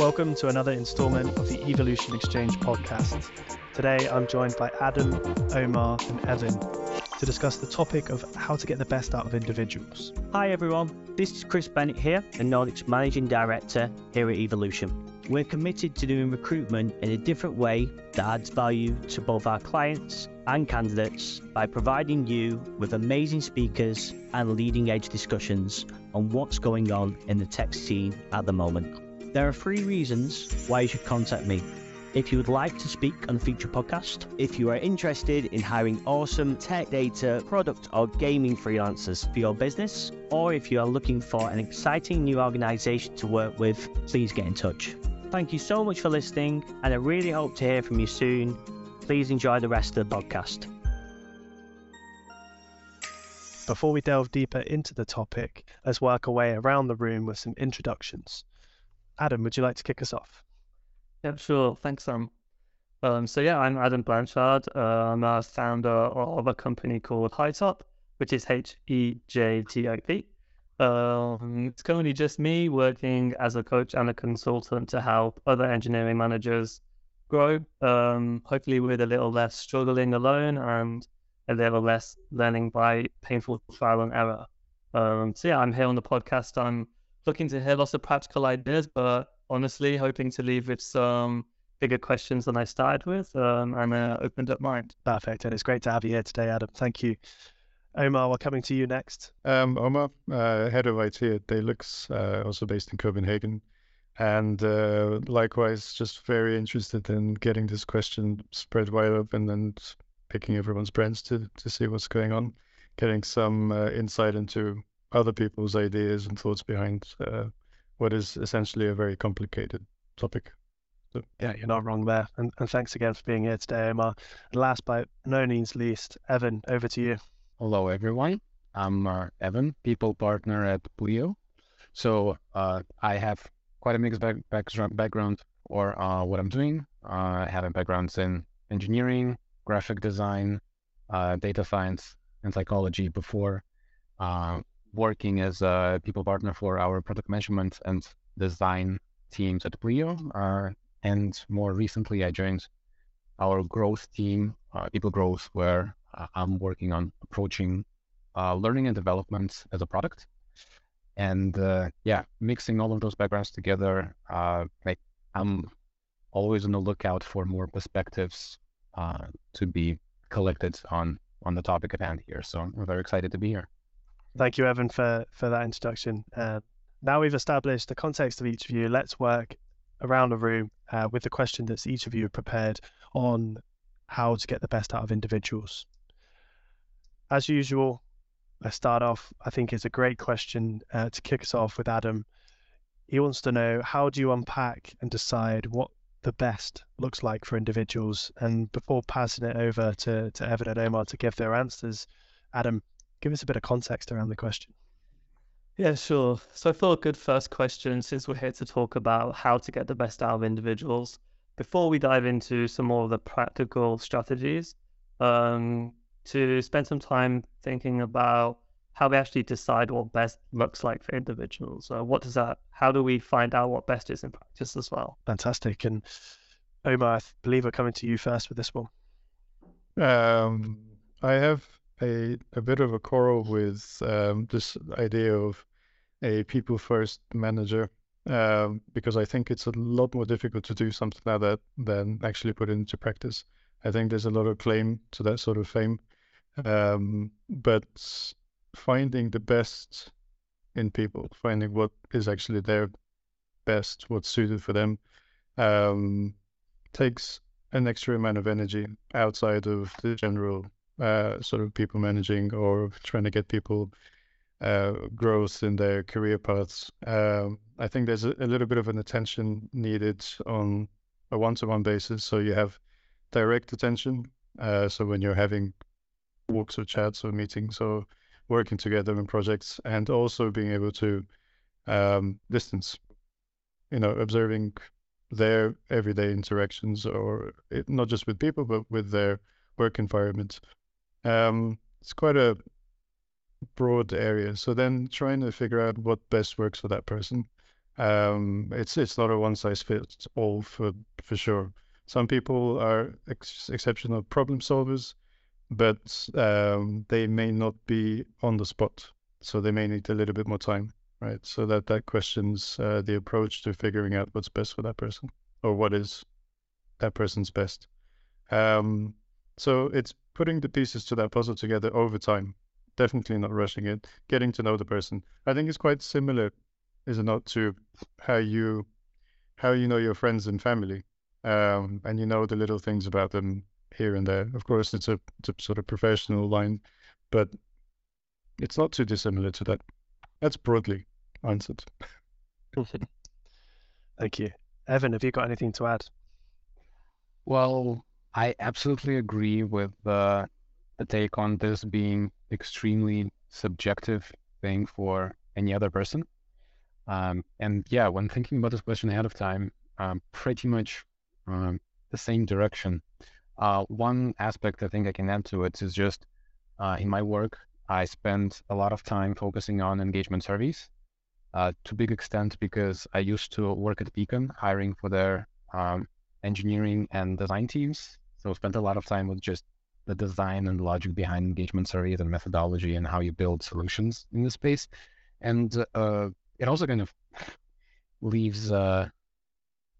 Welcome to another installment of the Evolution Exchange podcast. Today I'm joined by Adam, Omar, and Evan to discuss the topic of how to get the best out of individuals. Hi everyone, this is Chris Bennett here, the Nordics Managing Director here at Evolution. We're committed to doing recruitment in a different way that adds value to both our clients and candidates by providing you with amazing speakers and leading edge discussions on what's going on in the tech scene at the moment. There are three reasons why you should contact me. If you would like to speak on a future podcast, if you are interested in hiring awesome tech data, product, or gaming freelancers for your business, or if you are looking for an exciting new organization to work with, please get in touch. Thank you so much for listening, and I really hope to hear from you soon. Please enjoy the rest of the podcast. Before we delve deeper into the topic, let's work our way around the room with some introductions. Adam, would you like to kick us off? Yeah, sure. Thanks, Sam. Um, so yeah, I'm Adam Blanchard. Uh, I'm a founder of a company called Hejtop, which is H E J T O P. Um, it's currently just me working as a coach and a consultant to help other engineering managers grow. Um, hopefully, with a little less struggling alone and a little less learning by painful trial and error. Um, so yeah, I'm here on the podcast. I'm looking to hear lots of practical ideas, but honestly, hoping to leave with some bigger questions than I started with um, and an opened up mind. Perfect. And it's great to have you here today, Adam. Thank you. Omar, we're coming to you next. Um, Omar, uh, head of IT at Dalux, uh, also based in Copenhagen. And uh, likewise, just very interested in getting this question spread wide open and picking everyone's brains to, to see what's going on, getting some uh, insight into other people's ideas and thoughts behind uh, what is essentially a very complicated topic. So. Yeah, you're not wrong there. And, and thanks again for being here today, Omar. And last but no means least, Evan, over to you. Hello, everyone. I'm uh, Evan, people partner at Pleo. So uh, I have quite a mixed back, background for uh, what I'm doing. Uh, I have a background in engineering, graphic design, uh, data science, and psychology before uh, working as a people partner for our product management and design teams at Pleo. and more recently, I joined our growth team, people growth, where uh, I'm working on approaching uh, learning and development as a product. And uh, yeah, mixing all of those backgrounds together, I'm always on the lookout for more perspectives to be collected on on the topic at hand here. So I'm very excited to be here. Thank you, Evan, for for that introduction. Uh, now we've established the context of each of you. Let's work around the room uh, with the question that each of you have prepared on how to get the best out of individuals as usual, let's start off. I think it's a great question uh, to kick us off with Adam. He wants to know how do you unpack and decide what the best looks like for individuals? And before passing it over to, to Evan and Omar to give their answers, Adam, give us a bit of context around the question. Yeah, sure. So I thought a good first question, since we're here to talk about how to get the best out of individuals, before we dive into some more of the practical strategies, um, to spend some time thinking about how we actually decide what best looks like for individuals. So what does that? How do we find out what best is in practice as well? Fantastic. And Omar, I believe we're coming to you first with this one. Um, I have a a bit of a quarrel with um, this idea of a people first manager um, because I think it's a lot more difficult to do something like that than actually put into practice. I think there's a lot of claim to that sort of fame. Um, but finding the best in people, finding what is actually their best, what's suited for them, um, takes an extra amount of energy outside of the general uh, sort of people managing or trying to get people uh, growth in their career paths. Um, I think there's a, a, little bit of an attention needed on a one-to-one basis. So you have direct attention. Uh, so when you're having walks or chats or meetings or working together in projects and also being able to um, distance, you know, observing their everyday interactions or it, not just with people, but with their work environment. Um, it's quite a broad area. So then trying to figure out what best works for that person. Um, it's it's not a one size fits all for for sure. Some people are ex- exceptional problem solvers, but um, they may not be on the spot, so they may need a little bit more time, right? So that that questions uh, the approach to figuring out what's best for that person or what is that person's best. Um, so it's putting the pieces to that puzzle together over time. Definitely not rushing it. Getting to know the person. I think it's quite similar, is it not, to how you how you know your friends and family, um, and you know the little things about them here and there. Of course, it's a, it's a sort of professional line, but it's not too dissimilar to that. That's broadly answered. Thank you. Evan, have you got anything to add? Well, I absolutely agree with the take on this being extremely subjective thing for any other person. Um, and yeah, when thinking about this question ahead of time, um, pretty much um, the same direction. Uh, one aspect I think I can add to it is just uh, in my work, I spend a lot of time focusing on engagement surveys uh, to big extent because I used to work at Peakon hiring for their um, engineering and design teams. So I spent a lot of time with just the design and logic behind engagement surveys and methodology and how you build solutions in this space. And uh, it also kind of leaves uh,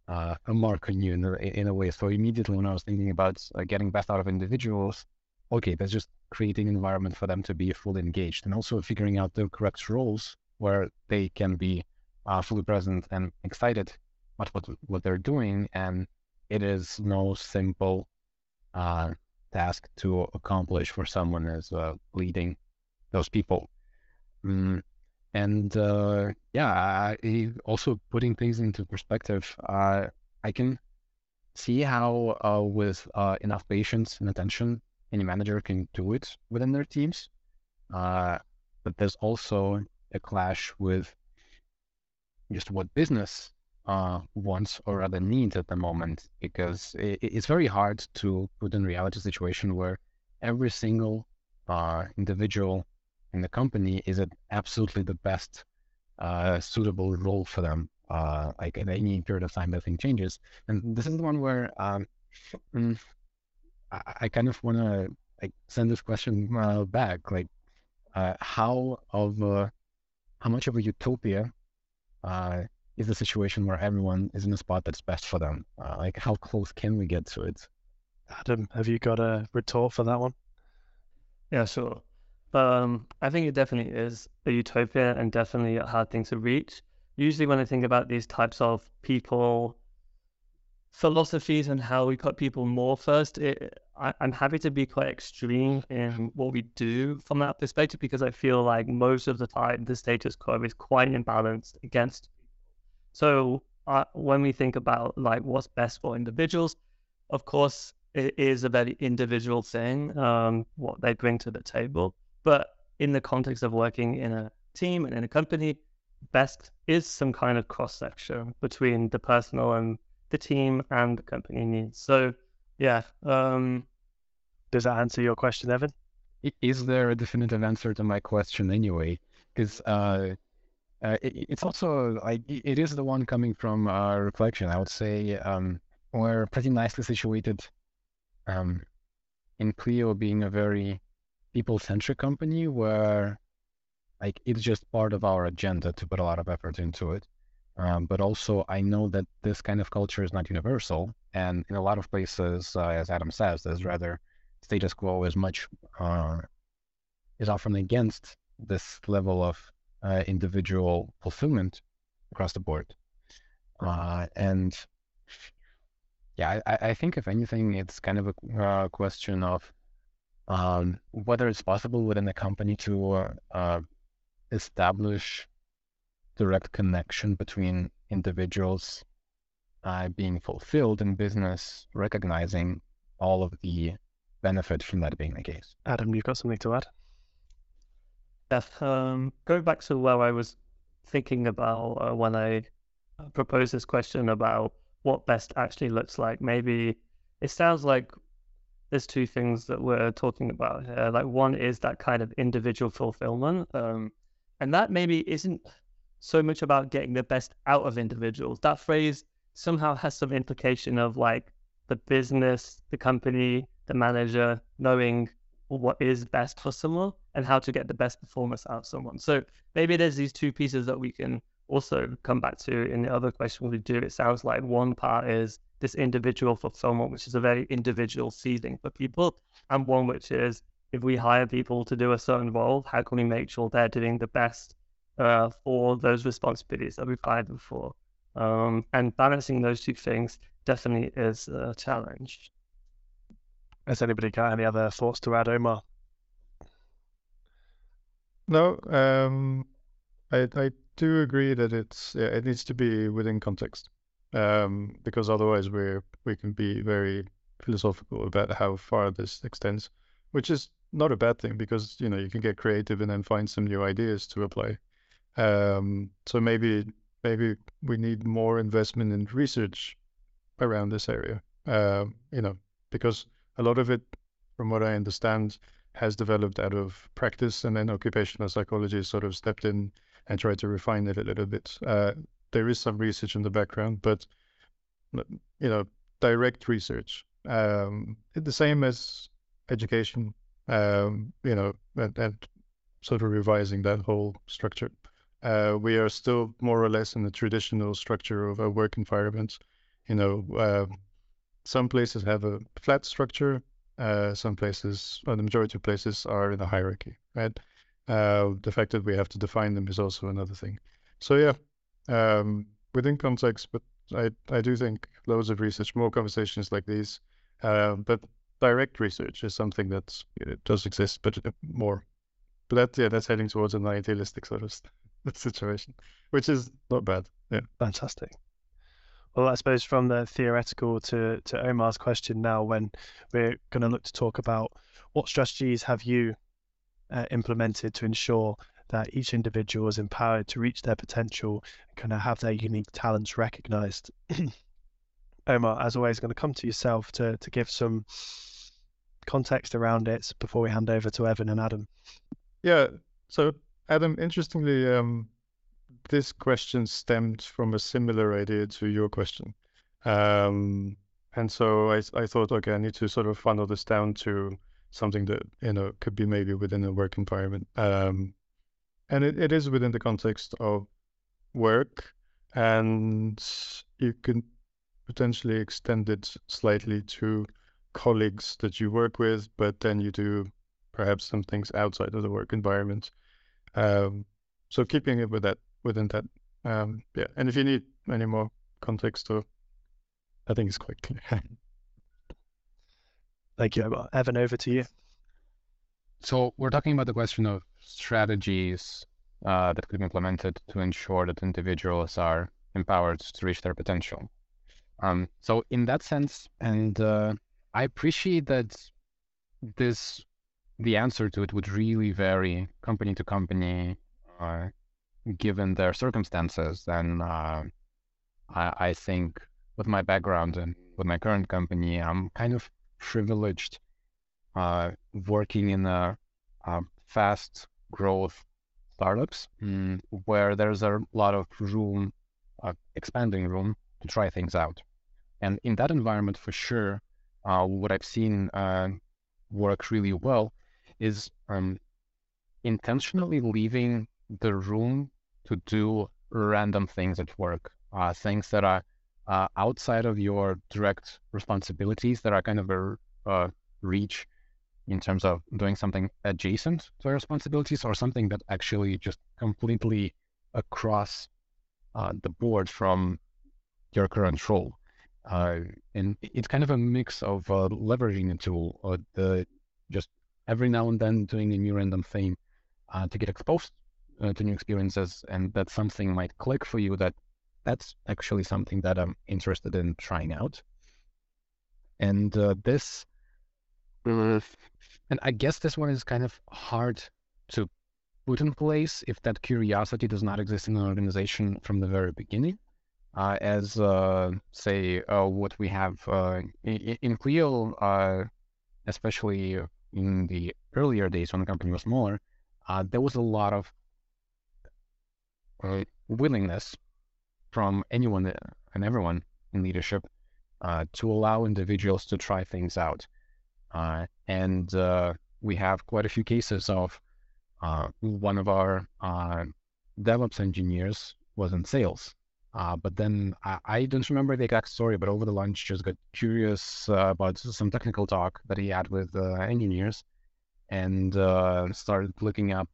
uh, a mark on you in a, in a way. So immediately when I was thinking about uh, getting best out of individuals, okay, that's just creating an environment for them to be fully engaged and also figuring out the correct roles where they can be uh, fully present and excited about what, what they're doing. And it is no simple uh, task to accomplish for someone as uh, leading those people. Mm, and uh, yeah, I, also putting things into perspective, uh, I can see how uh, with uh, enough patience and attention, any manager can do it within their teams. but there's also a clash with just what business uh, wants or rather needs at the moment, because it, it's very hard to put in reality situation where every single uh, individual in the company is at absolutely the best uh, suitable role for them. Uh, like at any period of time, nothing changes, and this is the one where um, mm, I, I, kind of want to like send this question uh, back, like how of how much of a utopia is the situation where everyone is in a spot that's best for them? Uh, like, how close can we get to it? Adam, have you got a retort for that one? Yeah, sure. Um, I think it definitely is a utopia and definitely a hard thing to reach. Usually, when I think about these types of people philosophies and how we put people more first, it, I, am happy to be quite extreme in what we do from that perspective because I feel like most of the time the status quo is quite imbalanced against. So uh, when we think about like what's best for individuals, of course it is a very individual thing um, what they bring to the table. But in the context of working in a team and in a company, best is some kind of cross section between the personal and the team and the company needs. So, yeah. Um, Does that answer your question, Evan? Is there a definitive answer to my question anyway? Because uh, uh, it, it's also like it is the one coming from uh, reflection. I would say um, we're pretty nicely situated um, in Pleo being a very people-centric company where like it's just part of our agenda to put a lot of effort into it. Um, but also, I know that this kind of culture is not universal. And in a lot of places, uh, as Adam says, there's rather status quo is much, uh, is often against this level of uh, individual fulfillment across the board. Uh, and yeah, I, I, think if anything, it's kind of a uh, question of um, whether it's possible within a company to uh, establish direct connection between individuals uh, being fulfilled in business, recognizing all of the benefit from that being the case. Adam, you've got something to add? Yes. Um, going back to where I was thinking about uh, when I uh, proposed this question about what best actually looks like, maybe it sounds like there's two things that we're talking about here. Like one is that kind of individual fulfillment, um, and that maybe isn't so much about getting the best out of individuals. That phrase somehow has some implication of like the business, the company, the manager knowing what is best for someone and how to get the best performance out of someone. So maybe there's these two pieces that we can also come back to in the other question we do. It sounds like one part is this individual fulfillment, which is a very individual feeling for people, and one which is if we hire people to do a certain role, how can we make sure they're doing the best uh, for those responsibilities that we've hired them for? Um, and balancing those two things definitely is a challenge. Has anybody got any other thoughts to add, Omar? No, um, I I do agree that it's yeah, it needs to be within context, um, because otherwise we we can be very philosophical about how far this extends, which is not a bad thing because you know you can get creative and then find some new ideas to apply. Um, so maybe maybe we need more investment in research around this area. Um, you know, because a lot of it, from what I understand, has developed out of practice, and then occupational psychology sort of stepped in and tried to refine it a little bit. Uh, there is some research in the background, but you know, direct research, um, the same as education, um, you know, and, and, sort of revising that whole structure. Uh, we are still more or less in the traditional structure of a work environment. You know, uh, some places have a flat structure. Uh, some places, or the majority of places, are in a hierarchy, right? Uh, the fact that we have to define them is also another thing. So yeah, um, within context, but I I do think loads of research, more conversations like these, uh, but direct research is something that does exist, but more. But that yeah, that's heading towards an idealistic sort of situation, which is not bad. Yeah, fantastic. Well, I suppose from the theoretical to, to Omar's question now, when we're going to look to talk about what strategies have you uh, implemented to ensure that each individual is empowered to reach their potential and kind of have their unique talents recognized. Omar, as always, going to come to yourself to, to give some context around it before we hand over to Evan and Adam. Yeah. So, Adam, interestingly, um, this question stemmed from a similar idea to your question. Um, and so I, I thought, okay, I need to sort of funnel this down to something that, you know, could be maybe within a work environment. Um, and it, it is within the context of work and you can potentially extend it slightly to colleagues that you work with, but then you do perhaps some things outside of the work environment. Um, so keeping it with that within that. Um, yeah, and if you need any more context, so I think it's quite clear. Thank you, Evan. Over to you. So we're talking about the question of strategies uh, that could be implemented to ensure that individuals are empowered to reach their potential. Um, so in that sense, and uh, I appreciate that this the answer to it would really vary company to company, uh, given their circumstances, then uh, I, I, think with my background and with my current company, I'm kind of privileged uh, working in a, a, fast growth startups mm, where there's a lot of room, uh, expanding room to try things out. And in that environment, for sure, uh, what I've seen uh, work really well is um, intentionally leaving the room to do random things at work, uh, things that are uh, outside of your direct responsibilities that are kind of a uh, reach in terms of doing something adjacent to your responsibilities or something that actually just completely across uh, the board from your current role. Uh, and it's kind of a mix of leveraging a tool, or the just every now and then doing a new random thing to get exposed uh, to new experiences and that something might click for you that that's actually something that I'm interested in trying out. And uh, this, uh, and I guess this one is kind of hard to put in place if that curiosity does not exist in an organization from the very beginning. Uh, as uh, say uh, what we have uh, in, in Pleo, especially in the earlier days when the company was smaller, there was a lot of uh, willingness from anyone and everyone in leadership uh, to allow individuals to try things out. Uh, and uh, we have quite a few cases of uh, one of our uh, DevOps engineers was in sales. but then I, I, don't remember the exact story, but over the lunch, just got curious about some technical talk that he had with engineers and started looking up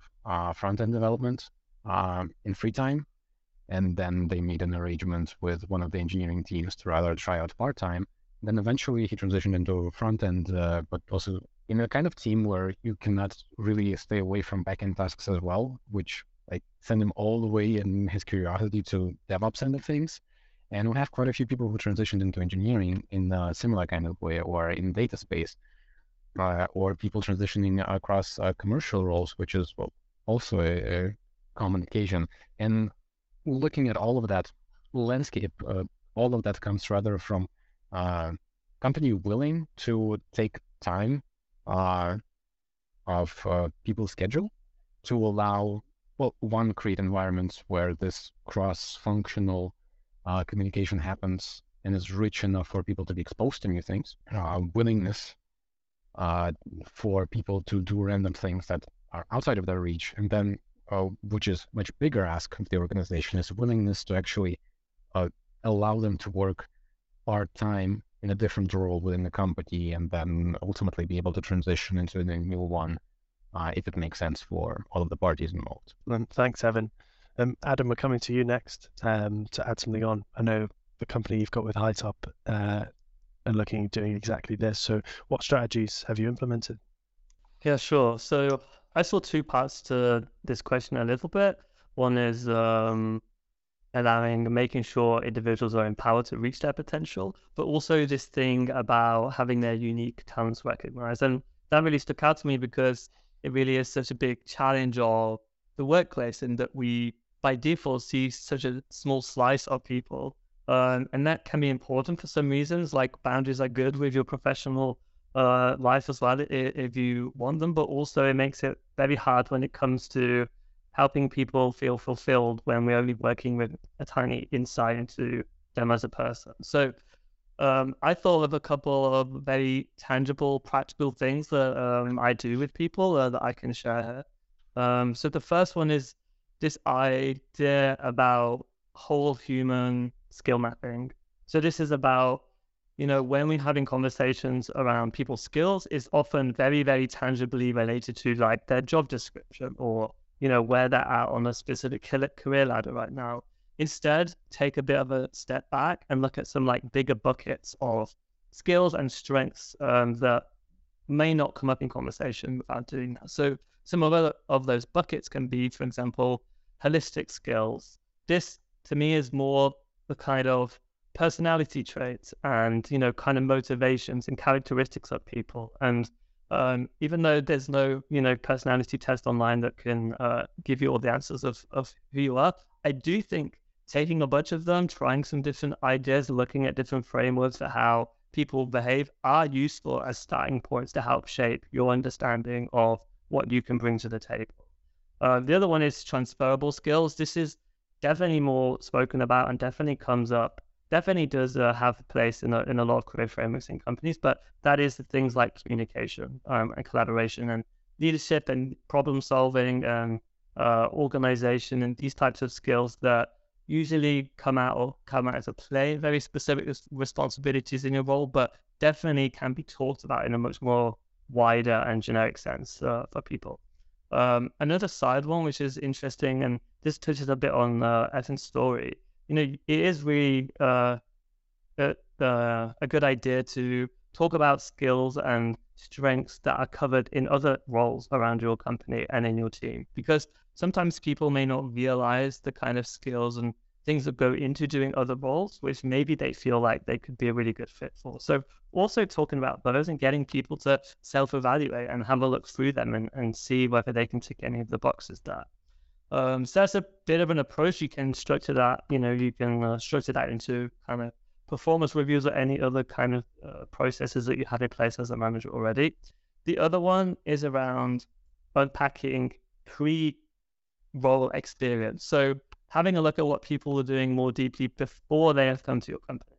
front end development in free time and then they made an arrangement with one of the engineering teams to rather try out part time. Then eventually he transitioned into front end, uh, but also in a kind of team where you cannot really stay away from back end tasks as well, which like send him all the way in his curiosity to DevOps end of things. And we have quite a few people who transitioned into engineering in a similar kind of way, or in data space, uh, or people transitioning across uh, commercial roles, which is well, also a, a common occasion. And looking at all of that landscape, uh, all of that comes rather from uh, company willing to take time uh, of uh, people's schedule to allow, well, one, create environments where this cross-functional uh, communication happens and is rich enough for people to be exposed to new things, uh, willingness for people to do random things that are outside of their reach, and then uh, which is much bigger ask of the organization, is willingness to actually uh, allow them to work part time in a different role within the company, and then ultimately be able to transition into a new one uh, if it makes sense for all of the parties involved. Thanks, Evan. Um, Adam, we're coming to you next um, to add something on. I know the company you've got with Hejtop uh, are looking doing exactly this. So, what strategies have you implemented? Yeah, sure. So I saw two parts to this question a little bit. One is um, allowing, making sure individuals are empowered to reach their potential, but also this thing about having their unique talents recognized. And that really stuck out to me because it really is such a big challenge of the workplace and that we by default see such a small slice of people. Um, and that can be important for some reasons, like boundaries are good with your professional uh, life as well if you want them, but also it makes it very hard when it comes to helping people feel fulfilled when we're only working with a tiny insight into them as a person. So um, I thought of a couple of very tangible, practical things that um, I do with people uh, that I can share. Um, so the first one is this idea about whole human skill mapping. So this is about you know, when we're having conversations around people's skills, it's often very, very tangibly related to like their job description or, you know, where they're at on a specific career ladder right now. Instead, take a bit of a step back and look at some like bigger buckets of skills and strengths um, that may not come up in conversation without doing that. So some of, of those buckets can be, for example, holistic skills. This to me is more the kind of personality traits and you know kind of motivations and characteristics of people. And um, even though there's no you know personality test online that can uh, give you all the answers of, of who you are i do think taking a bunch of them trying some different ideas looking at different frameworks for how people behave are useful as starting points to help shape your understanding of what you can bring to the table. Uh, the other one is transferable skills. This is definitely more spoken about and definitely comes up definitely does uh, have a place in a, in a lot of career frameworks in companies, but that is the things like communication um, and collaboration and leadership and problem solving and uh, organization and these types of skills that usually come out or come out as a play, very specific responsibilities in your role, but definitely can be talked about in a much more wider and generic sense uh, for people. Um, another side one, which is interesting, and this touches a bit on uh, Evan's story, you know, it is really uh, a, uh, a good idea to talk about skills and strengths that are covered in other roles around your company and in your team. Because sometimes people may not realize the kind of skills and things that go into doing other roles which maybe they feel like they could be a really good fit for. So also talking about those and getting people to self-evaluate and have a look through them and, and see whether they can tick any of the boxes that um, so that's a bit of an approach. You can structure that, you know, you can uh, structure that into kind of performance reviews or any other kind of uh, processes that you have in place as a manager already. The other one is around unpacking pre role experience. So having a look at what people are doing more deeply before they have come to your company.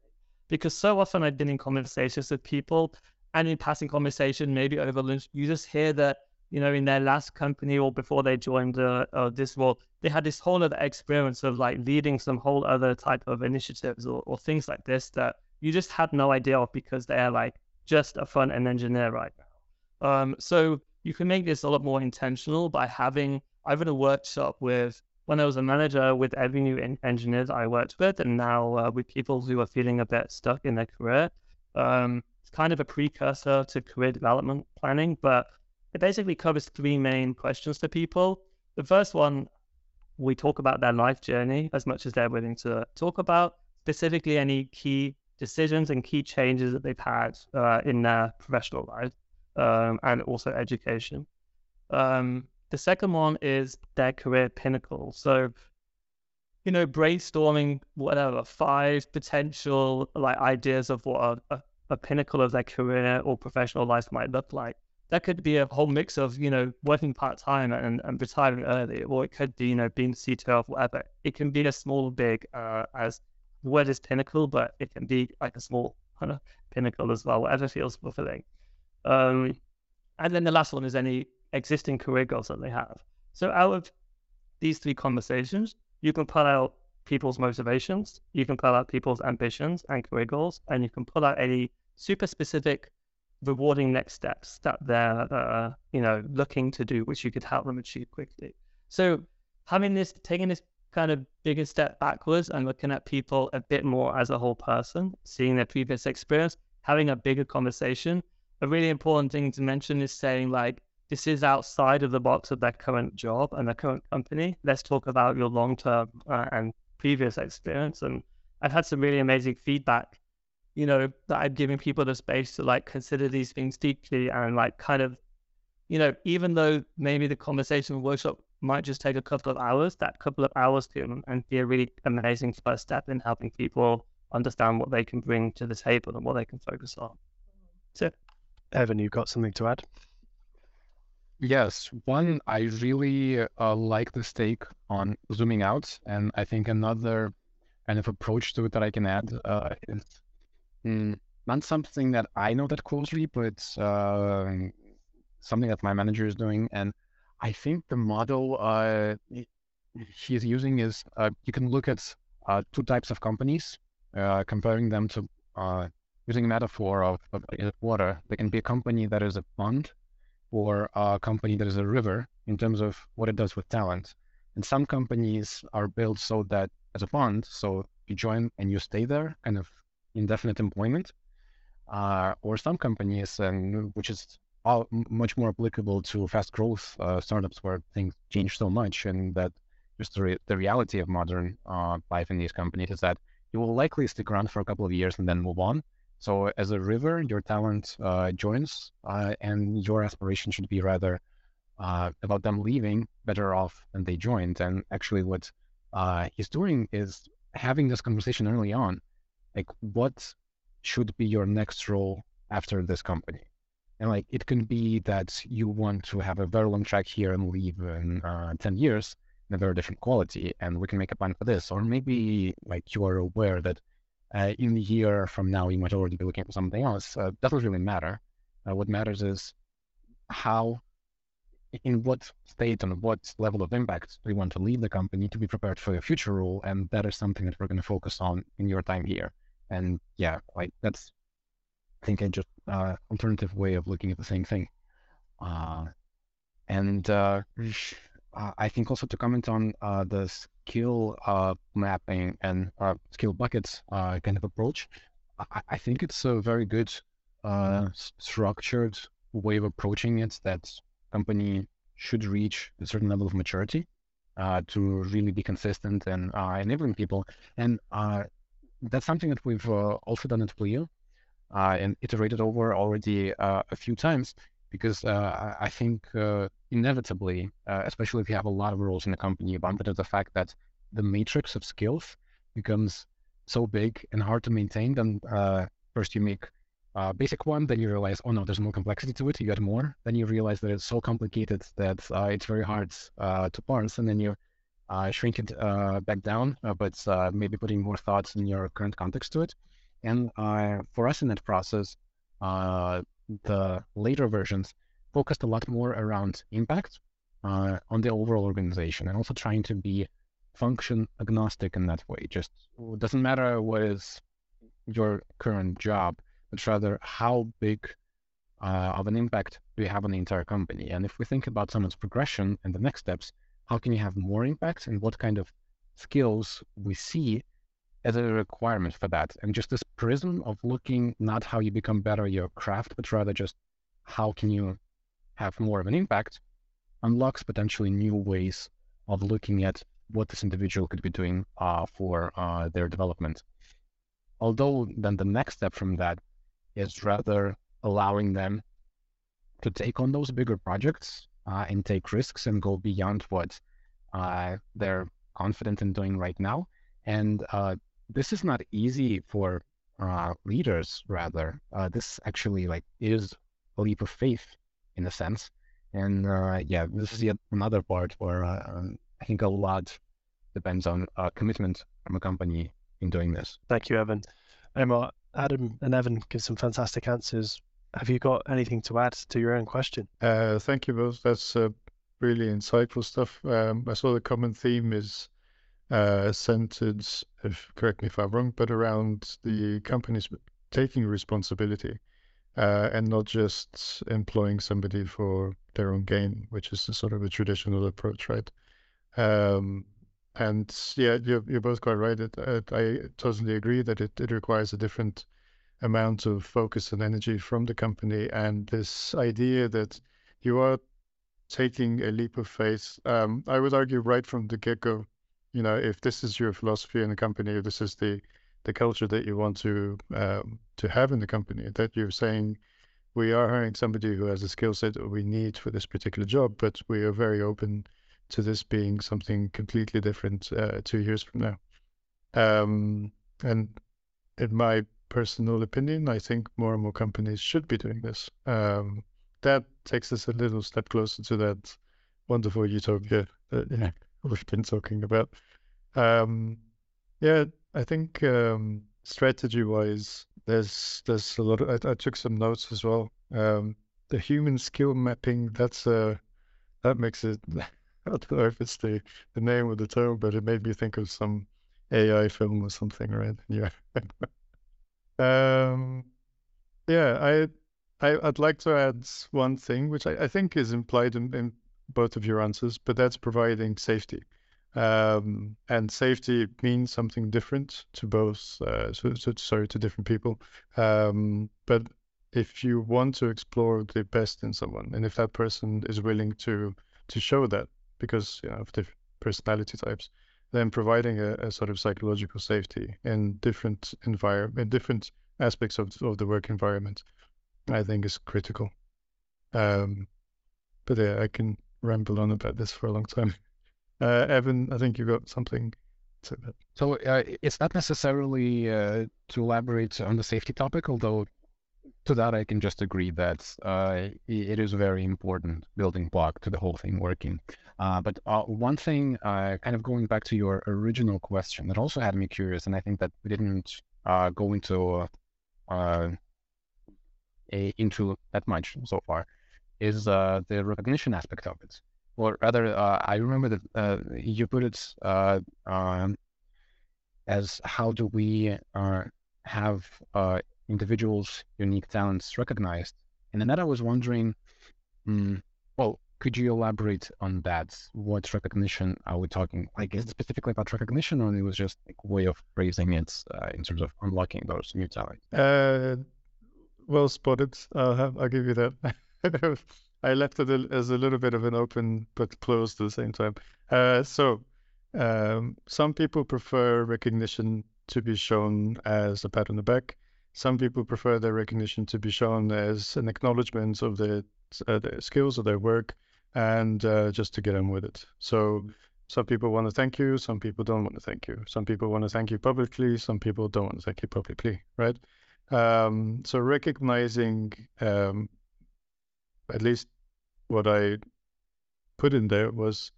Because so often I've been in conversations with people and in passing conversation, maybe over lunch, you just hear that, you know, in their last company or before they joined uh, uh, this role, they had this whole other experience of like leading some whole other type of initiatives or, or things like this that you just had no idea of because they're like just a front end engineer right now. Um, so you can make this a lot more intentional by having, I've run a workshop with when I was a manager with every new engineer engineers I worked with, and now uh, with people who are feeling a bit stuck in their career. Um, it's kind of a precursor to career development planning, but it basically covers three main questions to people. The first one, we talk about their life journey as much as they're willing to talk about, specifically any key decisions and key changes that they've had uh, in their professional life um, and also education. Um, the second one is their career pinnacle. So, you know, brainstorming whatever five potential like ideas of what a, a pinnacle of their career or professional life might look like. That could be a whole mix of, you know, working part time and, and retiring early, or it could be, you know, being CTO of whatever. It can be a small or big, uh, as word is pinnacle, but it can be like a small kind of pinnacle as well, whatever feels fulfilling. Um, and then the last one is any existing career goals that they have. So out of these three conversations, you can pull out people's motivations, you can pull out people's ambitions and career goals, and you can pull out any super specific rewarding next steps that they're uh, you know looking to do, which you could help them achieve quickly. So having this, taking this kind of bigger step backwards and looking at people a bit more as a whole person, seeing their previous experience, having a bigger conversation. A really important thing to mention is saying like, this is outside of the box of their current job and their current company. Let's talk about your long term uh, and previous experience. And I've had some really amazing feedback, you know, that I've given people the space to like consider these things deeply and like kind of, you know, even though maybe the conversation workshop might just take a couple of hours, that couple of hours can and be a really amazing first step in helping people understand what they can bring to the table and what they can focus on. So, Evan, you've got something to add? Yes, one, I really uh, like this take on zooming out, and I think another kind of approach to it that I can add uh, is mm, not something that I know that closely, but uh, something that my manager is doing. And I think the model uh, he's using is uh, you can look at uh, two types of companies, comparing them to using a metaphor of, of water. There can be a company that is a pond or a company that is a river in terms of what it does with talent. And some companies are built so that as a fund, so you join and you stay there, kind of indefinite employment. Uh, or some companies, and which is all, much more applicable to fast growth uh, startups where things change so much, and that just the, re- the reality of modern uh, life in these companies is that you will likely stick around for a couple of years and then move on. So as a river, your talent uh, joins, uh, and your aspiration should be rather uh, about them leaving better off than they joined. And actually, what uh, he's doing is having this conversation early on, like what should be your next role after this company. And like it can be that you want to have a very long track here and leave in uh, 10 years in a very different quality, and we can make a plan for this. Or maybe like you are aware that uh, in a year from now, you might already be looking for something else. Uh, doesn't really matter. Uh, what matters is how, in what state and what level of impact we want to leave the company to be prepared for your future role, and that is something that we're going to focus on in your time here. And yeah, like that's, I think, a just uh, alternative way of looking at the same thing. Uh, and uh, I think also to comment on the skill uh, mapping and uh, skill buckets uh, kind of approach, I, I, think it's a very good uh, structured way of approaching it that company should reach a certain level of maturity uh, to really be consistent and uh, enabling people. And that's something that we've also done at Pleo and iterated over already a few times because uh, I think uh, inevitably, uh, especially if you have a lot of roles in the company, you bump into the fact that the matrix of skills becomes so big and hard to maintain. Then uh, first you make a basic one, then you realize, oh no, there's more complexity to it. You get more. Then you realize that it's so complicated that uh, it's very hard uh, to parse, and then you uh, shrink it uh, back down, uh, but uh, maybe putting more thoughts in your current context to it. And uh, for us in that process, uh, the later versions focused a lot more around impact on the overall organization and also trying to be function agnostic in that way. Just doesn't matter what is your current job, but rather how big of an impact do you have on the entire company. And if we think about someone's progression and the next steps, how can you have more impact and what kind of skills we see as a requirement for that. And just this prism of looking not how you become better at your craft, but rather just how can you have more of an impact unlocks potentially new ways of looking at what this individual could be doing uh, for uh, their development. Although then the next step from that is rather allowing them to take on those bigger projects uh, and take risks and go beyond what uh, they're confident in doing right now. And uh, this is not easy for uh, leaders. Rather, this actually like is a leap of faith in a sense. And yeah, this is yet another part where um, I think a lot depends on commitment from a company in doing this. Thank you, Evan. Omar, Adam and Evan give some fantastic answers have you got anything to add to your own question? Uh, thank you both. That's uh, really insightful stuff. Um, I saw the common theme is uh, centered, if correct me if I'm wrong, but around the companies taking responsibility uh, and not just employing somebody for their own gain, which is sort of a traditional approach, right? Um, and yeah, you're, you're both quite right. It, it, I totally agree that it, it requires a different amount of focus and energy from the company. And this idea that you are taking a leap of faith, um, I would argue right from the get go, you know, if this is your philosophy in the company, if this is the the culture that you want to um, to have in the company, that you're saying we are hiring somebody who has a skill set that we need for this particular job, but we are very open to this being something completely different uh, two years from now. Um, and in my personal opinion, I think more and more companies should be doing this. Um, that takes us a little step closer to that wonderful utopia that we've been talking about. Um, yeah, I think um, strategy-wise, there's there's a lot. Of, I, I, took some notes as well. Um, the human skill mapping. That's that makes it. I don't know if it's the, the name of the term, but it made me think of some AI film or something, right? Yeah. Um, yeah, I, I would like to add one thing, which I, I think is implied in, in, both of your answers, but that's providing safety. Um, and safety means something different to both. Uh, so, so, sorry, to different people. Um, but if you want to explore the best in someone, and if that person is willing to to show that, because you know, of different personality types, then providing a, a sort of psychological safety in different environment, in different aspects of, of the work environment, I think is critical. Um, but yeah, I can ramble on about this for a long time. Uh, Evan, I think you've got something to that. So uh, it's not necessarily uh, to elaborate on the safety topic, although to that I can just agree that uh, it is a very important building block to the whole thing working. Uh, but uh, one thing, uh, kind of going back to your original question, that also had me curious, and I think that we didn't uh, go into uh, a, into that much so far, is the recognition aspect of it. Or rather, I remember that you put it um, as how do we have individuals' unique talents recognized? And then I was wondering, mm, well, could you elaborate on that? What recognition are we talking? Like, is it specifically about recognition, or it was just like way of phrasing it uh, in terms of unlocking those new talents? Uh, well spotted. I'll have, I'll give you that. I left it as a little bit of an open but closed at the same time. Uh, so, um, some people prefer recognition to be shown as a pat on the back. Some people prefer their recognition to be shown as an acknowledgement of the, uh, their skills or their work and uh, just to get on with it. So some people want to thank you, some people don't want to thank you. Some people want to thank you publicly, some people don't want to thank you publicly, right? Um, so recognizing um, at least what I put in there was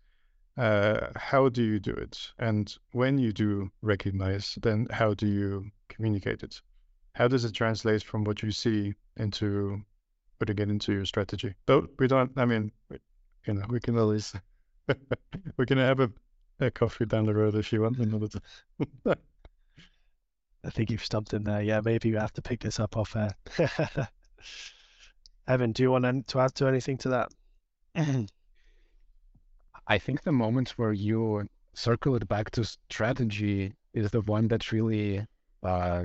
uh, how do you do it? And when you do recognize, then how do you communicate it? How does it translate from what you see into putting it into your strategy? But we don't. I mean, you know, we can always we can have a, a coffee down the road if you want another time. I think you've stumped him there. Yeah, maybe you have to pick this up off air. Evan, do you want to add to anything to that? I think the moment where you circle it back to strategy is the one that really uh,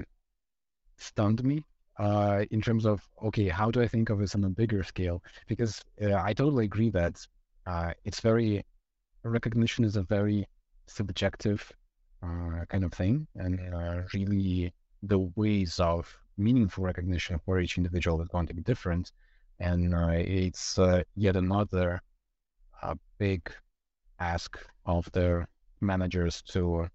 stunned me uh, in terms of okay, how do I think of this on a bigger scale? Because uh, I totally agree that uh, it's very recognition is a very subjective uh, kind of thing, and uh, really the ways of meaningful recognition for each individual is going to be different, and uh, it's yet another big ask of their managers to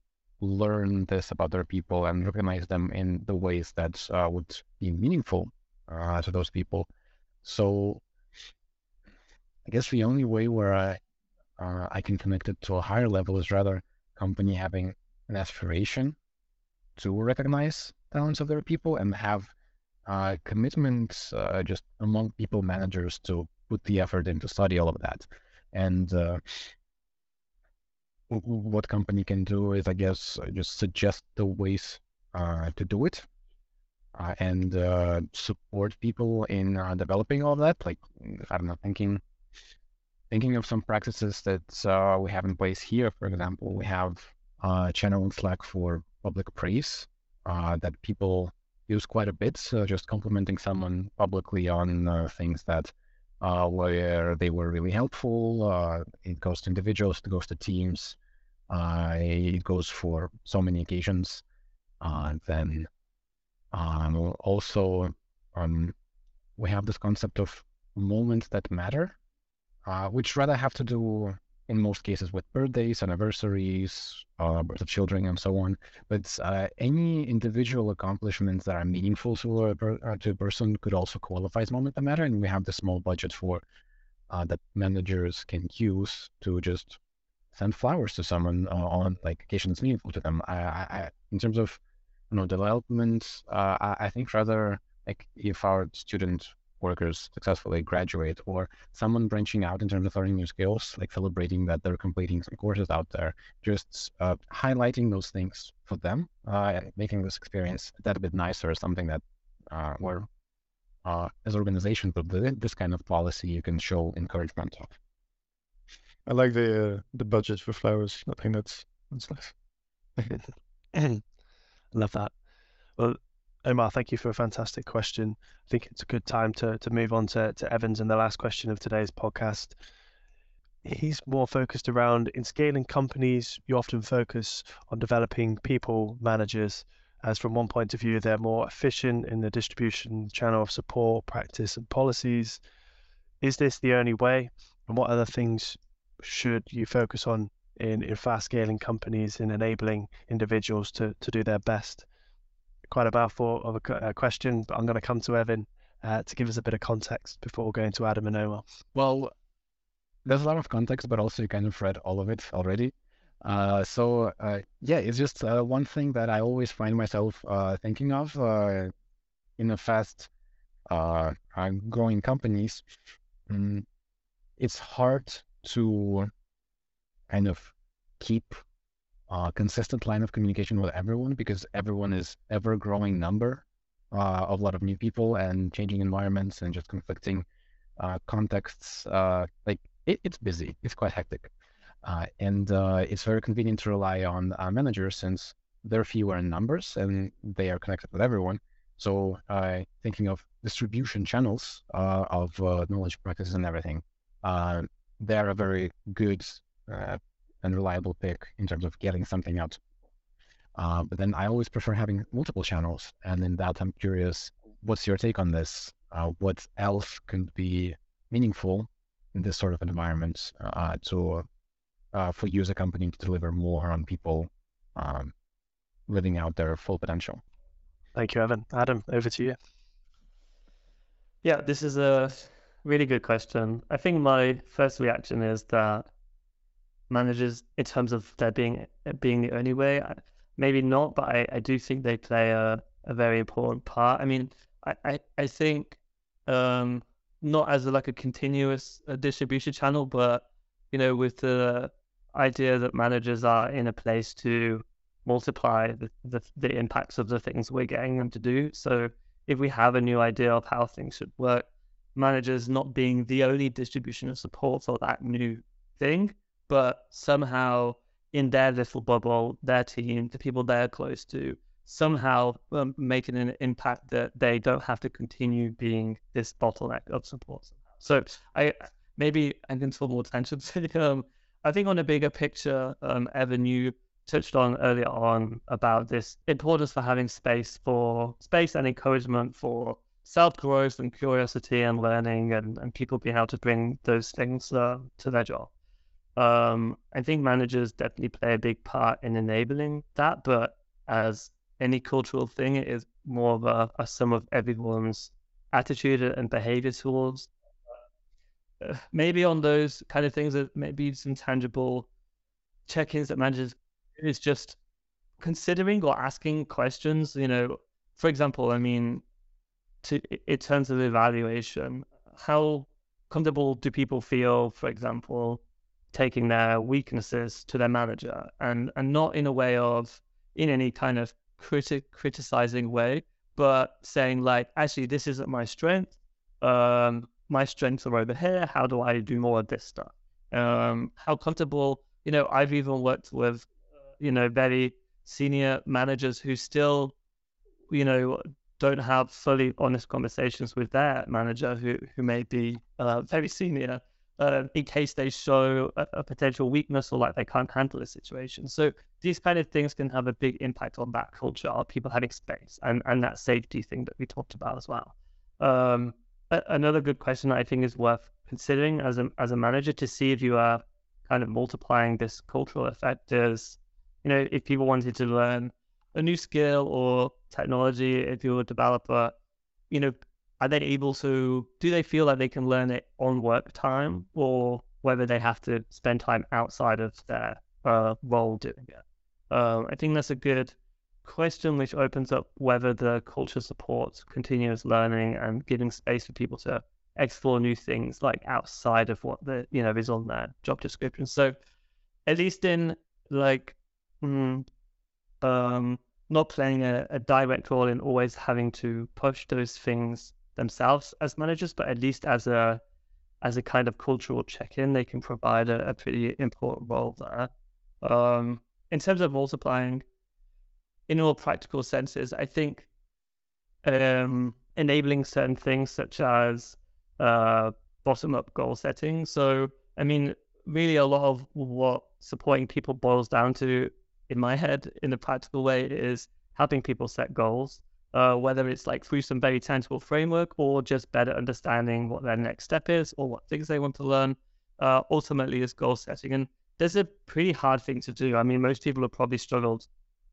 learn this about their people and recognize them in the ways that uh, would be meaningful uh, to those people. So I guess the only way where I uh, I can connect it to a higher level is rather company having an aspiration to recognize talents of their people and have uh, commitments uh, just among people managers to put the effort in to study all of that. And uh, what company can do is, I guess, uh, just suggest the ways uh, to do it uh, and uh, support people in uh, developing all that. Like, I don't know, thinking thinking of some practices that uh, we have in place here. For example, we have a channel in Slack for public praise that people use quite a bit. So just complimenting someone publicly on things that uh, where they were really helpful. Uh, it goes to individuals, it goes to teams, uh, it goes for so many occasions. Uh, then um, also um, we have this concept of moments that matter, uh, which rather have to do in most cases with birthdays, anniversaries, uh, birth of children, and so on. But uh, any individual accomplishments that are meaningful to a, uh, to a person could also qualify as moment that matter. And we have the small budget for uh, that managers can use to just send flowers to someone uh, on like occasions meaningful to them. I, I, in terms of you know development, uh, I, I think rather like if our student workers successfully graduate or someone branching out in terms of learning new skills, like celebrating that they're completing some courses out there, just uh, highlighting those things for them, uh, making this experience that bit nicer something that uh, we're, uh, as organizations with this kind of policy, you can show encouragement of. I like the uh, the budget for flowers. I think that's that's nice. I love that. Well, Omar, thank you for a fantastic question. I think it's a good time to, to move on to, to Evans and the last question of today's podcast. He's more focused around in scaling companies, you often focus on developing people managers, as from one point of view, they're more efficient in the distribution channel of support, practice, and policies. Is this the only way? And what other things should you focus on in, in fast scaling companies in enabling individuals to, to do their best? Quite a mouthful of a, question, but I'm going to come to Evan uh, to give us a bit of context before going to Adam and Omar. Well, there's a lot of context, but also you kind of read all of it already. Uh, so uh, yeah, it's just uh, one thing that I always find myself uh, thinking of uh, in a fast growing companies. Mm, it's hard to kind of keep uh, consistent line of communication with everyone because everyone is ever growing number uh, of a lot of new people and changing environments and just conflicting uh, contexts. Uh, like it, it's busy, it's quite hectic, uh, and uh, it's very convenient to rely on managers since they're fewer in numbers and they are connected with everyone. So thinking of distribution channels of knowledge practices and everything, they are a very good and reliable pick in terms of getting something out. Uh, but then I always prefer having multiple channels. And in that, I'm curious, what's your take on this? Uh, what else could be meaningful in this sort of environment uh, to uh, for you as a company to deliver more on people um, living out their full potential? Thank you, Evan. Adam, over to you. Yeah, this is a really good question. I think my first reaction is that managers in terms of there being being the only way. Maybe not, but I, I do think they play a, a very important part. I mean, I, I, I think um, not as a, like a continuous uh, distribution channel, but you know, with the idea that managers are in a place to multiply the, the, the impacts of the things we're getting them to do. So if we have a new idea of how things should work, managers not being the only distribution of support for that new thing, but somehow in their little bubble, their team, the people they're close to, somehow um, making an impact that they don't have to continue being this bottleneck of support. So I maybe I can going more attention to um, I think on a bigger picture, um, Evan, you touched on earlier on about this importance for having space for space and encouragement for self growth and curiosity and learning and, and people being able to bring those things uh, to their job. Um, I think managers definitely play a big part in enabling that, but as any cultural thing, it is more of a, a sum of everyone's attitude and behavior towards. Uh, maybe on those kind of things that maybe some tangible check-ins that managers is just considering or asking questions. You know, for example, I mean, to in terms of evaluation, how comfortable do people feel, for example, taking their weaknesses to their manager and and not in a way of in any kind of critic criticizing way, but saying like, actually, this isn't my strength. Um, my strengths are over here. How do I do more of this stuff? Um, how comfortable, you know, I've even worked with, you know, very senior managers who still, you know, don't have fully honest conversations with their manager who, who may be uh, very senior uh, in case they show a, a, potential weakness or like they can't handle a situation. So these kind of things can have a big impact on that culture of people having space and, and that safety thing that we talked about as well. Um, another good question I think is worth considering as a as a manager to see if you are kind of multiplying this cultural effect is, you know, if people wanted to learn a new skill or technology, if you're a developer, you know, are they able to do they feel like they can learn it on work time or whether they have to spend time outside of their uh, role doing it? Um, i think that's a good question which opens up whether the culture supports continuous learning and giving space for people to explore new things like outside of what the you know is on their job description. So at least in like mm, um not playing a, a direct role in always having to push those things themselves as managers, but at least as a as a kind of cultural check-in, they can provide a, a pretty important role there. Um, in terms of multiplying, in all practical senses, I think um, enabling certain things such as uh, bottom-up goal setting. So, I mean, really, a lot of what supporting people boils down to, in my head, in a practical way, is helping people set goals uh, whether it's like through some very tangible framework or just better understanding what their next step is or what things they want to learn, uh, ultimately is goal setting. And there's a pretty hard thing to do. I mean, most people have probably struggled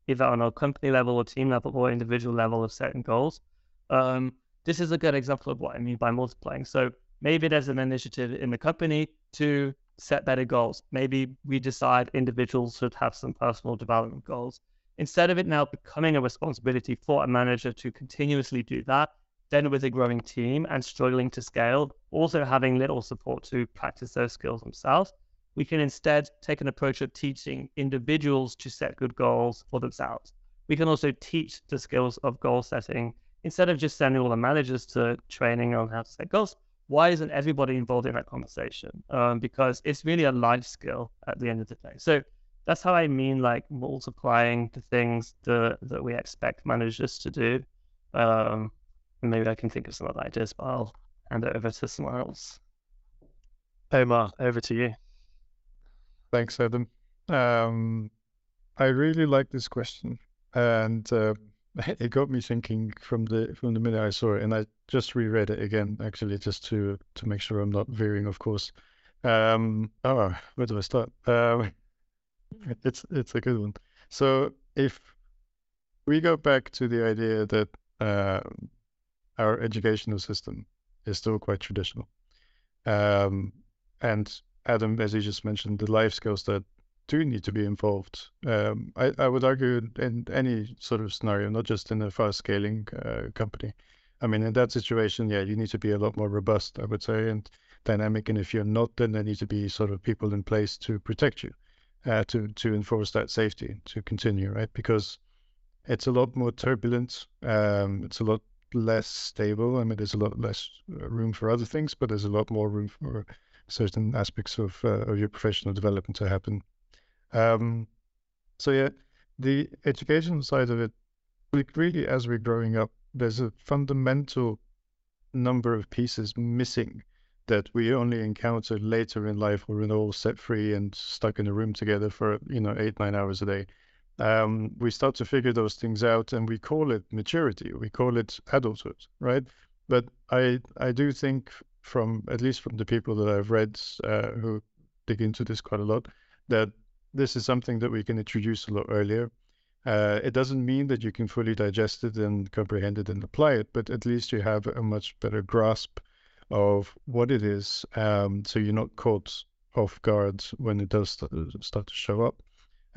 either on a company level or team level or individual level of setting goals. Um, this is a good example of what I mean by multiplying. So maybe there's an initiative in the company to set better goals. Maybe we decide individuals should have some personal development goals. Instead of it now becoming a responsibility for a manager to continuously do that, then with a growing team and struggling to scale, also having little support to practice those skills themselves, we can instead take an approach of teaching individuals to set good goals for themselves. We can also teach the skills of goal setting instead of just sending all the managers to training on how to set goals. Why isn't everybody involved in that conversation? Um, because it's really a life skill at the end of the day. So that's how I mean like multiplying the things that that we expect managers to do. Um, maybe I can think of some other ideas, but I'll hand it over to someone else. Omar, over to you. Thanks, Adam. Um, I really like this question, and uh, it got me thinking from the from the minute I saw it, and I just reread it again, actually, just to to make sure I'm not veering, of course. Um, oh, where do I start? Um, it's it's a good one. So if we go back to the idea that uh, our educational system is still quite traditional, um, and Adam, as you just mentioned, the life skills that do need to be involved. Um, I, I would argue in any sort of scenario, not just in a fast scaling uh, company. I mean, in that situation, yeah, you need to be a lot more robust, I would say, and dynamic. And if you're not, then there need to be sort of people in place to protect you, uh, to to enforce that safety to continue, right? Because it's a lot more turbulent. Um, it's a lot less stable. I mean, there's a lot less uh, room for other things, but there's a lot more room for certain aspects of uh, of your professional development to happen. Um, so yeah, the educational side of it, really, as we're growing up, there's a fundamental number of pieces missing that we only encounter later in life when we're all set free and stuck in a room together for you know eight nine hours a day. Um, we start to figure those things out and we call it maturity. We call it adulthood right? But i i do think from at least from the people that i've read uh, who dig into this quite a lot that this is something that we can introduce a lot earlier. Uh, it doesn't mean that you can fully digest it and comprehend it and apply it but at least you have a much better grasp of what it is um, so you're not caught off guard when it does start to show up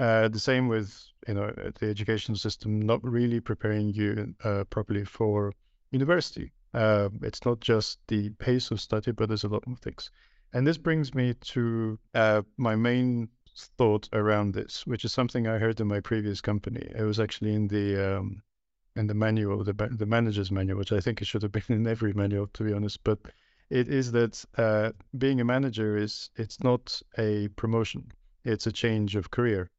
uh, the same with you know the education system not really preparing you uh, properly for university. Uh, it's not just the pace of study, but there's a lot more things. And this brings me to uh, my main thought around this, which is something I heard in my previous company. It was actually in the um, in the manual, the the manager's manual, which I think it should have been in every manual, to be honest. But it is that uh, being a manager is it's not a promotion; it's a change of career.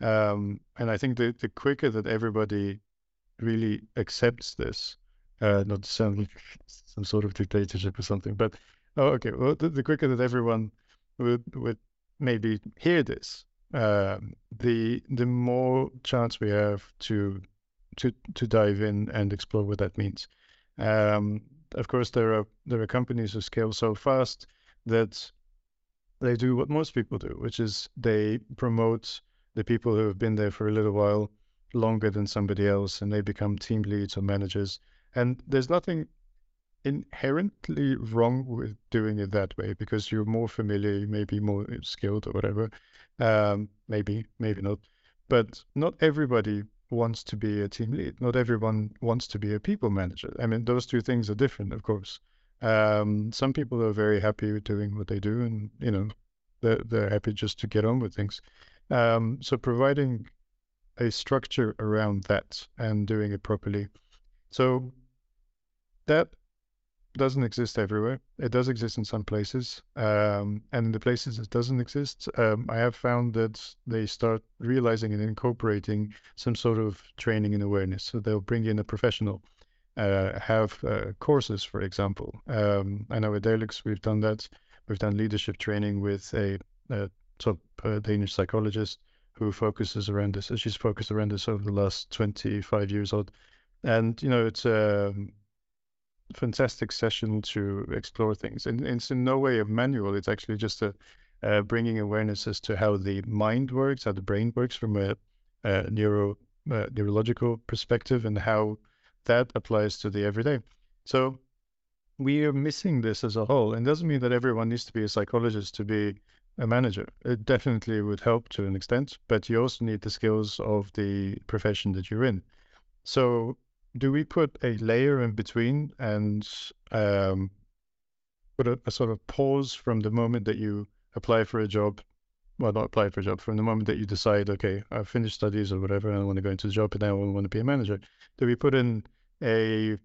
Um, and I think the, quicker that everybody really accepts this, uh, not sound like some sort of dictatorship or something, but oh, okay, well, the, the quicker that everyone would would maybe hear this, um, the the more chance we have to to to dive in and explore what that means. Um, of course, there are there are companies who scale so fast that they do what most people do, which is they promote the people who have been there for a little while longer than somebody else and they become team leads or managers. And there's nothing inherently wrong with doing it that way because you're more familiar, you may be more skilled or whatever. Um, maybe, maybe not. But not everybody wants to be a team lead. Not everyone wants to be a people manager. I mean, those two things are different, of course. Um, some people are very happy with doing what they do and, you know, they're, they're happy just to get on with things. Um, so providing a structure around that and doing it properly. So that doesn't exist everywhere. It does exist in some places, um, and in the places it doesn't exist, um, I have found that they start realizing and incorporating some sort of training and awareness. So they'll bring in a professional, uh, have uh, courses, for example. Um, I know at Dalux we've done that. We've done leadership training with a, a top uh, Danish psychologist who focuses around this. She's focused around this over the last 25 years old. And, you know, it's a fantastic session to explore things. And, it's in no way a manual. It's actually just a uh, bringing awareness as to how the mind works, how the brain works from a, a neuro uh, neurological perspective, and how that applies to the everyday. So we are missing this as a whole, and doesn't mean that everyone needs to be a psychologist to be a manager. It definitely would help to an extent, but you also need the skills of the profession that you're in. So, do we put a layer in between and um, put a, a, sort of pause from the moment that you apply for a job? Well, not apply for a job, from the moment that you decide, okay, I've finished studies or whatever, and I want to go into the job, and now I want to be a manager. Do we put in a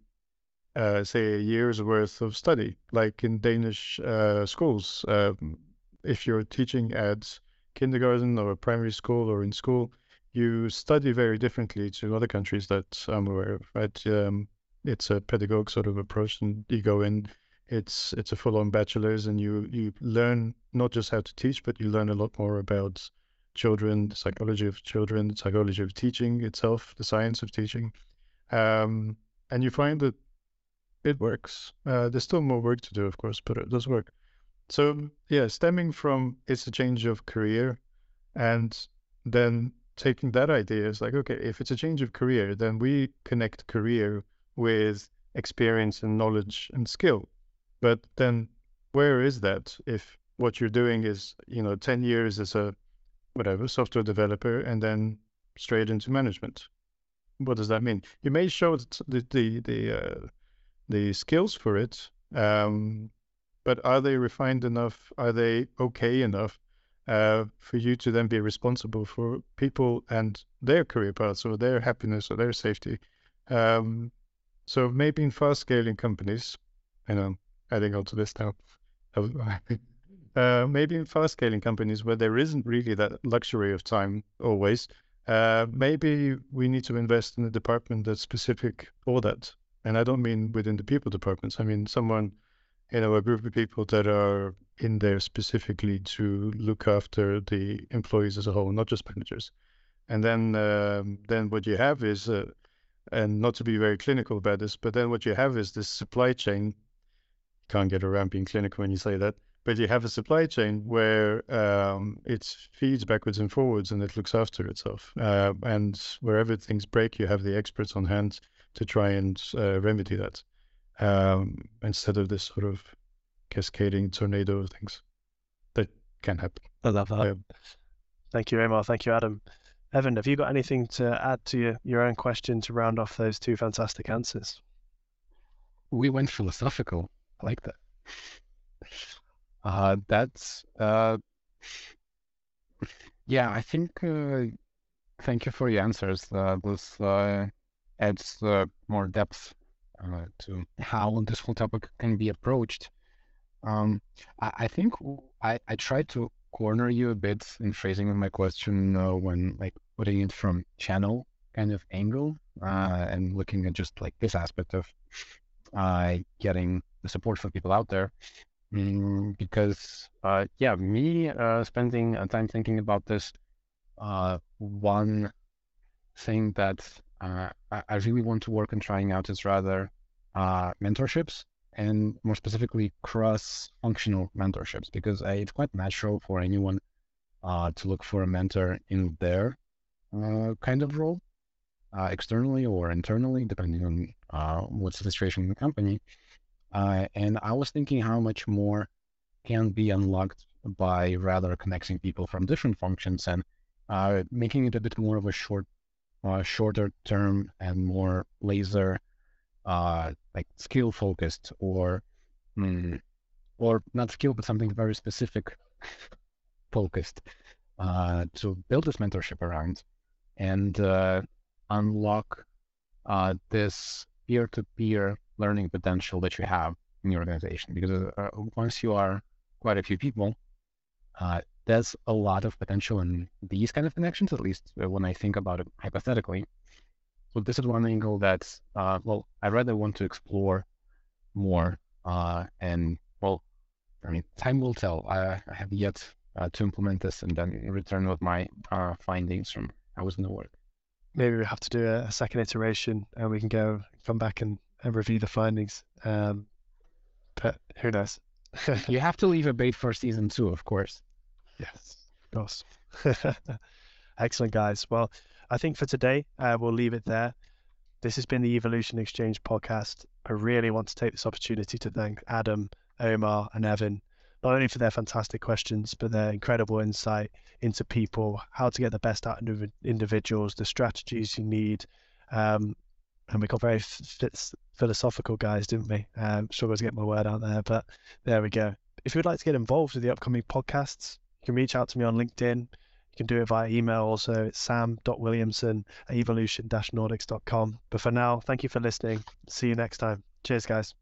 uh, say a year's worth of study, like in Danish uh, schools? Um, if you're teaching at kindergarten or a primary school or in school, you study very differently to other countries that I'm aware of. Right? Um, it's a pedagogue sort of approach, and you go in. It's it's a full-on bachelor's, and you you learn not just how to teach, but you learn a lot more about children, the psychology of children, the psychology of teaching itself, the science of teaching, um, and you find that it works. Uh, there's still more work to do, of course, but it does work. So yeah, stemming from it's a change of career, and then taking that idea is like, okay, if it's a change of career, then we connect career with experience and knowledge and skill. But then where is that if what you're doing is, you know, 10 years as a whatever software developer and then straight into management. What does that mean? You may show the the the uh, the skills for it, um, but are they refined enough? Are they okay enough uh, for you to then be responsible for people and their career paths or their happiness or their safety? Um, so maybe in fast scaling companies, and I'm adding on to this now. Uh, maybe in fast scaling companies where there isn't really that luxury of time always, uh, maybe we need to invest in a department that's specific for that. And I don't mean within the people departments. I mean someone, you know, a group of people that are in there specifically to look after the employees as a whole, not just managers. And then, um, then what you have is, uh, and not to be very clinical about this, but then what you have is this supply chain. You can't get around being clinical when you say that but you have a supply chain where um, it feeds backwards and forwards and it looks after itself. Uh, and wherever things break, you have the experts on hand to try and uh, remedy that um, instead of this sort of cascading tornado of things that can happen. I love that. Thank you, Omar. Thank you, Adam. Evan, have you got anything to add to your, your own question to round off those two fantastic answers? We went philosophical. I like that. Uh, that's uh, yeah. I think. Uh, thank you for your answers. Uh, this uh, adds uh, more depth uh, to how this whole topic can be approached. Um, I, I think I, I tried to corner you a bit in phrasing my question uh, when like putting it from channel kind of angle uh, and looking at just like this aspect of uh, getting the support for people out there. Mm, because uh, yeah, me uh, spending uh, time thinking about this, one thing that uh, I, really want to work on trying out is rather uh, mentorships and more specifically cross-functional mentorships because uh, it's quite natural for anyone uh, to look for a mentor in their uh, kind of role, uh, externally or internally, depending on what's the situation in the company. And I was thinking how much more can be unlocked by rather connecting people from different functions and making it a bit more of a short, uh, shorter term and more laser, uh, like skill focused or, mm, or not skill, but something very specific focused uh, to build this mentorship around and uh, unlock this peer-to-peer learning potential that you have in your organization. Because uh, once you are quite a few people, uh, there's a lot of potential in these kind of connections, at least uh, when I think about it hypothetically. So this is one angle that, uh, well, I rather want to explore more. Uh, and well, I mean, time will tell. I, I have yet uh, to implement this and then return with my findings from how it's going to work. Maybe we have to do a, a second iteration and we can go come back and and review the findings. Um, but who knows? you have to leave a bait for season two, of course. Yes, of course. Excellent, guys. Well, I think for today, uh, we'll leave it there. This has been the Evolution Exchange podcast. I really want to take this opportunity to thank Adam, Omar, and Evan, not only for their fantastic questions, but their incredible insight into people, how to get the best out of individuals, the strategies you need, um, and we got very f- philosophical guys, didn't we? Um, struggle to get my word out there, but there we go. If you would like to get involved with the upcoming podcasts, can reach out to me on LinkedIn. You can do it via email also. It's sam.williamson at evolution-nordics.com. But for now, thank you for listening. See you next time. Cheers, guys.